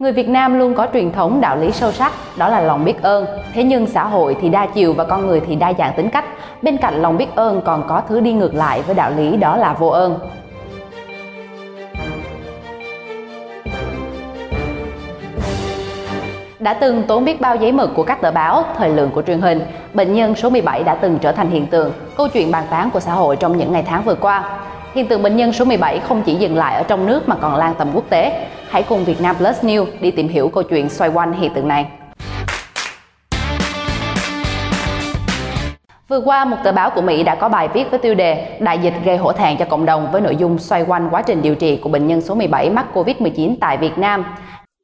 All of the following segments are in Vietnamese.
Người Việt Nam luôn có truyền thống đạo lý sâu sắc, đó là lòng biết ơn. Thế nhưng xã hội thì đa chiều và con người thì đa dạng tính cách. Bên cạnh lòng biết ơn còn có thứ đi ngược lại với đạo lý đó là vô ơn. Đã từng tốn biết bao giấy mực của các tờ báo, thời lượng của truyền hình, bệnh nhân số 17 đã từng trở thành hiện tượng, câu chuyện bàn tán của xã hội trong những ngày tháng vừa qua. Hiện tượng bệnh nhân số 17 không chỉ dừng lại ở trong nước mà còn lan tầm quốc tế. Hãy cùng Việt Nam Plus News đi tìm hiểu câu chuyện xoay quanh hiện tượng này. Vừa qua, một tờ báo của Mỹ đã có bài viết với tiêu đề Đại dịch gây hổ thẹn cho cộng đồng với nội dung xoay quanh quá trình điều trị của bệnh nhân số 17 mắc COVID-19 tại Việt Nam.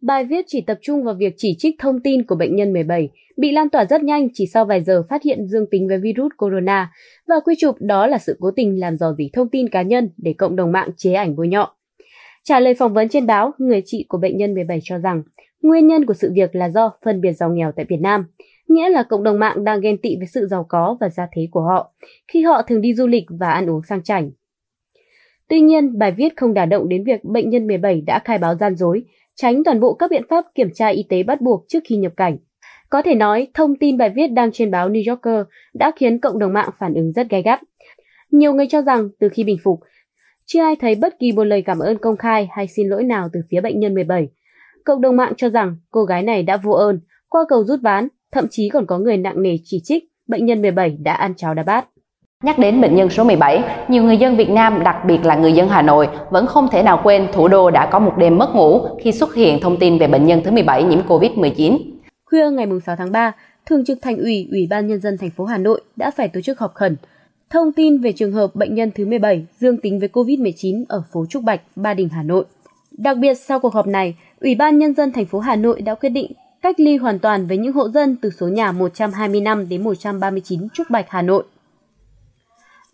Bài viết chỉ tập trung vào việc chỉ trích thông tin của bệnh nhân 17, bị lan tỏa rất nhanh chỉ sau vài giờ phát hiện dương tính với virus corona và quy chụp đó là sự cố tình làm dò dỉ thông tin cá nhân để cộng đồng mạng chế ảnh bôi nhọ. Trả lời phỏng vấn trên báo, người chị của bệnh nhân 17 cho rằng nguyên nhân của sự việc là do phân biệt giàu nghèo tại Việt Nam, nghĩa là cộng đồng mạng đang ghen tị với sự giàu có và gia thế của họ khi họ thường đi du lịch và ăn uống sang chảnh. Tuy nhiên, bài viết không đả động đến việc bệnh nhân 17 đã khai báo gian dối tránh toàn bộ các biện pháp kiểm tra y tế bắt buộc trước khi nhập cảnh. Có thể nói, thông tin bài viết đăng trên báo New Yorker đã khiến cộng đồng mạng phản ứng rất gay gắt. Nhiều người cho rằng từ khi bình phục, chưa ai thấy bất kỳ một lời cảm ơn công khai hay xin lỗi nào từ phía bệnh nhân 17. Cộng đồng mạng cho rằng cô gái này đã vô ơn, qua cầu rút ván, thậm chí còn có người nặng nề chỉ trích bệnh nhân 17 đã ăn cháo đá bát. Nhắc đến bệnh nhân số 17, nhiều người dân Việt Nam, đặc biệt là người dân Hà Nội, vẫn không thể nào quên thủ đô đã có một đêm mất ngủ khi xuất hiện thông tin về bệnh nhân thứ 17 nhiễm Covid-19. Khuya ngày 6 tháng 3, Thường trực Thành ủy, Ủy ban Nhân dân thành phố Hà Nội đã phải tổ chức họp khẩn. Thông tin về trường hợp bệnh nhân thứ 17 dương tính với Covid-19 ở phố Trúc Bạch, Ba Đình, Hà Nội. Đặc biệt sau cuộc họp này, Ủy ban Nhân dân thành phố Hà Nội đã quyết định cách ly hoàn toàn với những hộ dân từ số nhà 125 đến 139 Trúc Bạch, Hà Nội.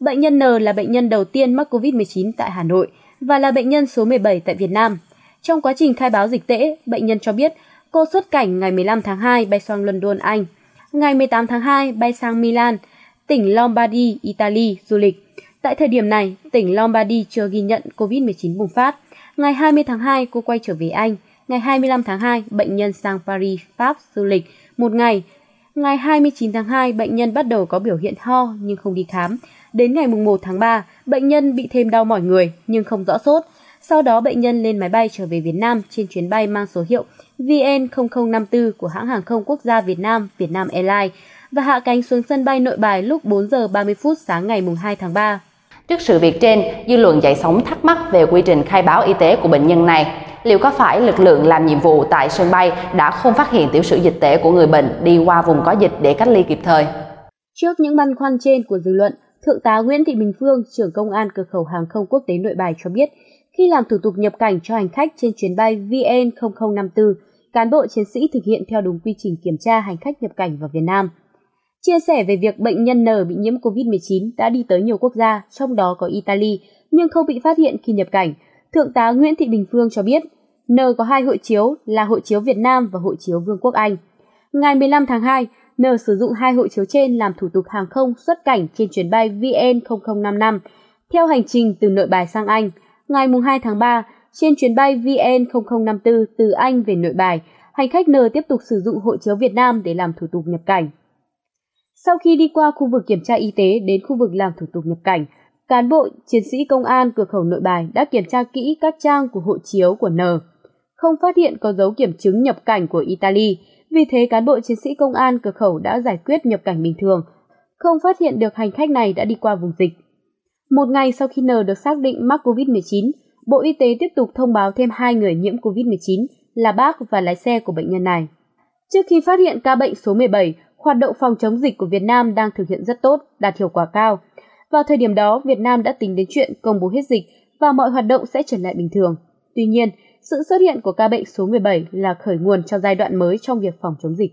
Bệnh nhân N là bệnh nhân đầu tiên mắc COVID-19 tại Hà Nội và là bệnh nhân số 17 tại Việt Nam. Trong quá trình khai báo dịch tễ, bệnh nhân cho biết cô xuất cảnh ngày 15 tháng 2 bay sang London, Anh. Ngày 18 tháng 2 bay sang Milan, tỉnh Lombardy, Italy, du lịch. Tại thời điểm này, tỉnh Lombardy chưa ghi nhận COVID-19 bùng phát. Ngày 20 tháng 2, cô quay trở về Anh. Ngày 25 tháng 2, bệnh nhân sang Paris, Pháp du lịch. Một ngày, ngày 29 tháng 2, bệnh nhân bắt đầu có biểu hiện ho nhưng không đi khám. Đến ngày 1 tháng 3, bệnh nhân bị thêm đau mỏi người nhưng không rõ sốt. Sau đó bệnh nhân lên máy bay trở về Việt Nam trên chuyến bay mang số hiệu VN0054 của hãng hàng không quốc gia Việt Nam, Vietnam Airlines và hạ cánh xuống sân bay Nội Bài lúc 4 giờ 30 phút sáng ngày 2 tháng 3. Trước sự việc trên, dư luận dậy sóng thắc mắc về quy trình khai báo y tế của bệnh nhân này. Liệu có phải lực lượng làm nhiệm vụ tại sân bay đã không phát hiện tiểu sử dịch tễ của người bệnh đi qua vùng có dịch để cách ly kịp thời? Trước những băn khoăn trên của dư luận, Thượng tá Nguyễn Thị Bình Phương, trưởng công an cửa khẩu hàng không quốc tế Nội Bài cho biết, khi làm thủ tục nhập cảnh cho hành khách trên chuyến bay VN0054, cán bộ chiến sĩ thực hiện theo đúng quy trình kiểm tra hành khách nhập cảnh vào Việt Nam. Chia sẻ về việc bệnh nhân N bị nhiễm COVID-19 đã đi tới nhiều quốc gia, trong đó có Italy, nhưng không bị phát hiện khi nhập cảnh, Thượng tá Nguyễn Thị Bình Phương cho biết, N có hai hộ chiếu là hộ chiếu Việt Nam và hộ chiếu Vương quốc Anh. Ngày 15 tháng 2, N sử dụng hai hộ chiếu trên làm thủ tục hàng không xuất cảnh trên chuyến bay VN0055 theo hành trình từ Nội Bài sang Anh. Ngày 2 tháng 3, trên chuyến bay VN0054 từ Anh về Nội Bài, hành khách N tiếp tục sử dụng hộ chiếu Việt Nam để làm thủ tục nhập cảnh. Sau khi đi qua khu vực kiểm tra y tế đến khu vực làm thủ tục nhập cảnh, cán bộ, chiến sĩ công an cửa khẩu Nội Bài đã kiểm tra kỹ các trang của hộ chiếu của N. Không phát hiện có dấu kiểm chứng nhập cảnh của Italy, vì thế cán bộ chiến sĩ công an cửa khẩu đã giải quyết nhập cảnh bình thường, không phát hiện được hành khách này đã đi qua vùng dịch. Một ngày sau khi N được xác định mắc COVID-19, Bộ Y tế tiếp tục thông báo thêm hai người nhiễm COVID-19 là bác và lái xe của bệnh nhân này. Trước khi phát hiện ca bệnh số 17, hoạt động phòng chống dịch của Việt Nam đang thực hiện rất tốt, đạt hiệu quả cao. Vào thời điểm đó, Việt Nam đã tính đến chuyện công bố hết dịch và mọi hoạt động sẽ trở lại bình thường. Tuy nhiên, sự xuất hiện của ca bệnh số 17 là khởi nguồn cho giai đoạn mới trong việc phòng chống dịch.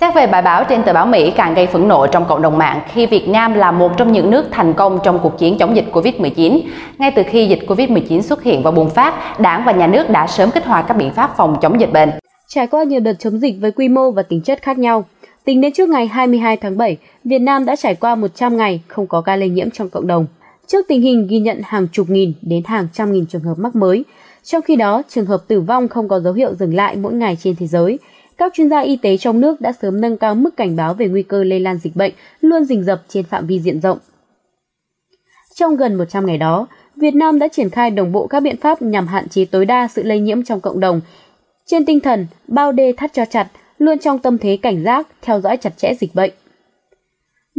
Xét về bài báo trên tờ báo Mỹ càng gây phẫn nộ trong cộng đồng mạng khi Việt Nam là một trong những nước thành công trong cuộc chiến chống dịch Covid-19. Ngay từ khi dịch Covid-19 xuất hiện và bùng phát, Đảng và nhà nước đã sớm kích hoạt các biện pháp phòng chống dịch bệnh. Trải qua nhiều đợt chống dịch với quy mô và tính chất khác nhau, tính đến trước ngày 22 tháng 7, Việt Nam đã trải qua 100 ngày không có ca lây nhiễm trong cộng đồng. trước tình hình ghi nhận hàng chục nghìn đến hàng trăm nghìn trường hợp mắc mới. Trong khi đó, trường hợp tử vong không có dấu hiệu dừng lại mỗi ngày trên thế giới. Các chuyên gia y tế trong nước đã sớm nâng cao mức cảnh báo về nguy cơ lây lan dịch bệnh luôn rình rập trên phạm vi diện rộng. Trong gần 100 ngày đó, Việt Nam đã triển khai đồng bộ các biện pháp nhằm hạn chế tối đa sự lây nhiễm trong cộng đồng. Trên tinh thần bao đê thắt cho chặt, luôn trong tâm thế cảnh giác, theo dõi chặt chẽ dịch bệnh.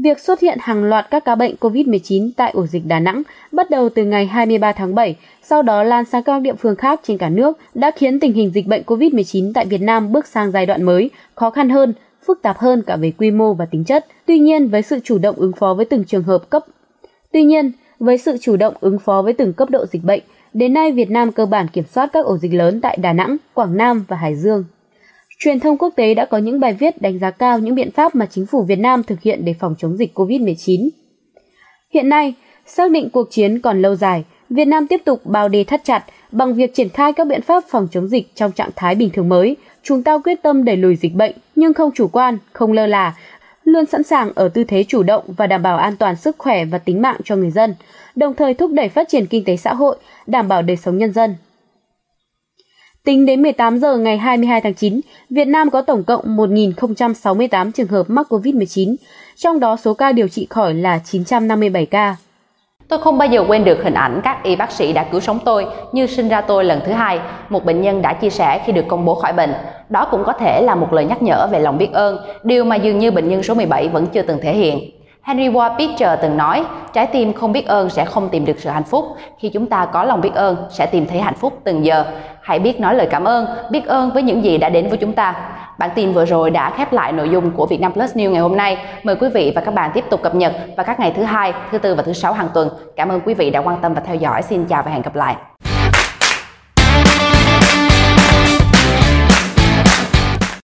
Việc xuất hiện hàng loạt các ca bệnh COVID-19 tại ổ dịch Đà Nẵng bắt đầu từ ngày 23 tháng 7, sau đó lan sang các địa phương khác trên cả nước đã khiến tình hình dịch bệnh COVID-19 tại Việt Nam bước sang giai đoạn mới, khó khăn hơn, phức tạp hơn cả về quy mô và tính chất. Tuy nhiên, với sự chủ động ứng phó với từng trường hợp cấp Tuy nhiên, với sự chủ động ứng phó với từng cấp độ dịch bệnh, đến nay Việt Nam cơ bản kiểm soát các ổ dịch lớn tại Đà Nẵng, Quảng Nam và Hải Dương. Truyền thông quốc tế đã có những bài viết đánh giá cao những biện pháp mà chính phủ Việt Nam thực hiện để phòng chống dịch COVID-19. Hiện nay, xác định cuộc chiến còn lâu dài, Việt Nam tiếp tục bao đề thắt chặt bằng việc triển khai các biện pháp phòng chống dịch trong trạng thái bình thường mới. Chúng ta quyết tâm đẩy lùi dịch bệnh nhưng không chủ quan, không lơ là, luôn sẵn sàng ở tư thế chủ động và đảm bảo an toàn sức khỏe và tính mạng cho người dân, đồng thời thúc đẩy phát triển kinh tế xã hội, đảm bảo đời sống nhân dân. Tính đến 18 giờ ngày 22 tháng 9, Việt Nam có tổng cộng 1.068 trường hợp mắc COVID-19, trong đó số ca điều trị khỏi là 957 ca. Tôi không bao giờ quên được hình ảnh các y bác sĩ đã cứu sống tôi như sinh ra tôi lần thứ hai, một bệnh nhân đã chia sẻ khi được công bố khỏi bệnh. Đó cũng có thể là một lời nhắc nhở về lòng biết ơn, điều mà dường như bệnh nhân số 17 vẫn chưa từng thể hiện. Henry Ward Beecher từng nói, trái tim không biết ơn sẽ không tìm được sự hạnh phúc. Khi chúng ta có lòng biết ơn, sẽ tìm thấy hạnh phúc từng giờ. Hãy biết nói lời cảm ơn, biết ơn với những gì đã đến với chúng ta. Bản tin vừa rồi đã khép lại nội dung của Việt Nam Plus News ngày hôm nay. Mời quý vị và các bạn tiếp tục cập nhật vào các ngày thứ hai, thứ tư và thứ sáu hàng tuần. Cảm ơn quý vị đã quan tâm và theo dõi. Xin chào và hẹn gặp lại.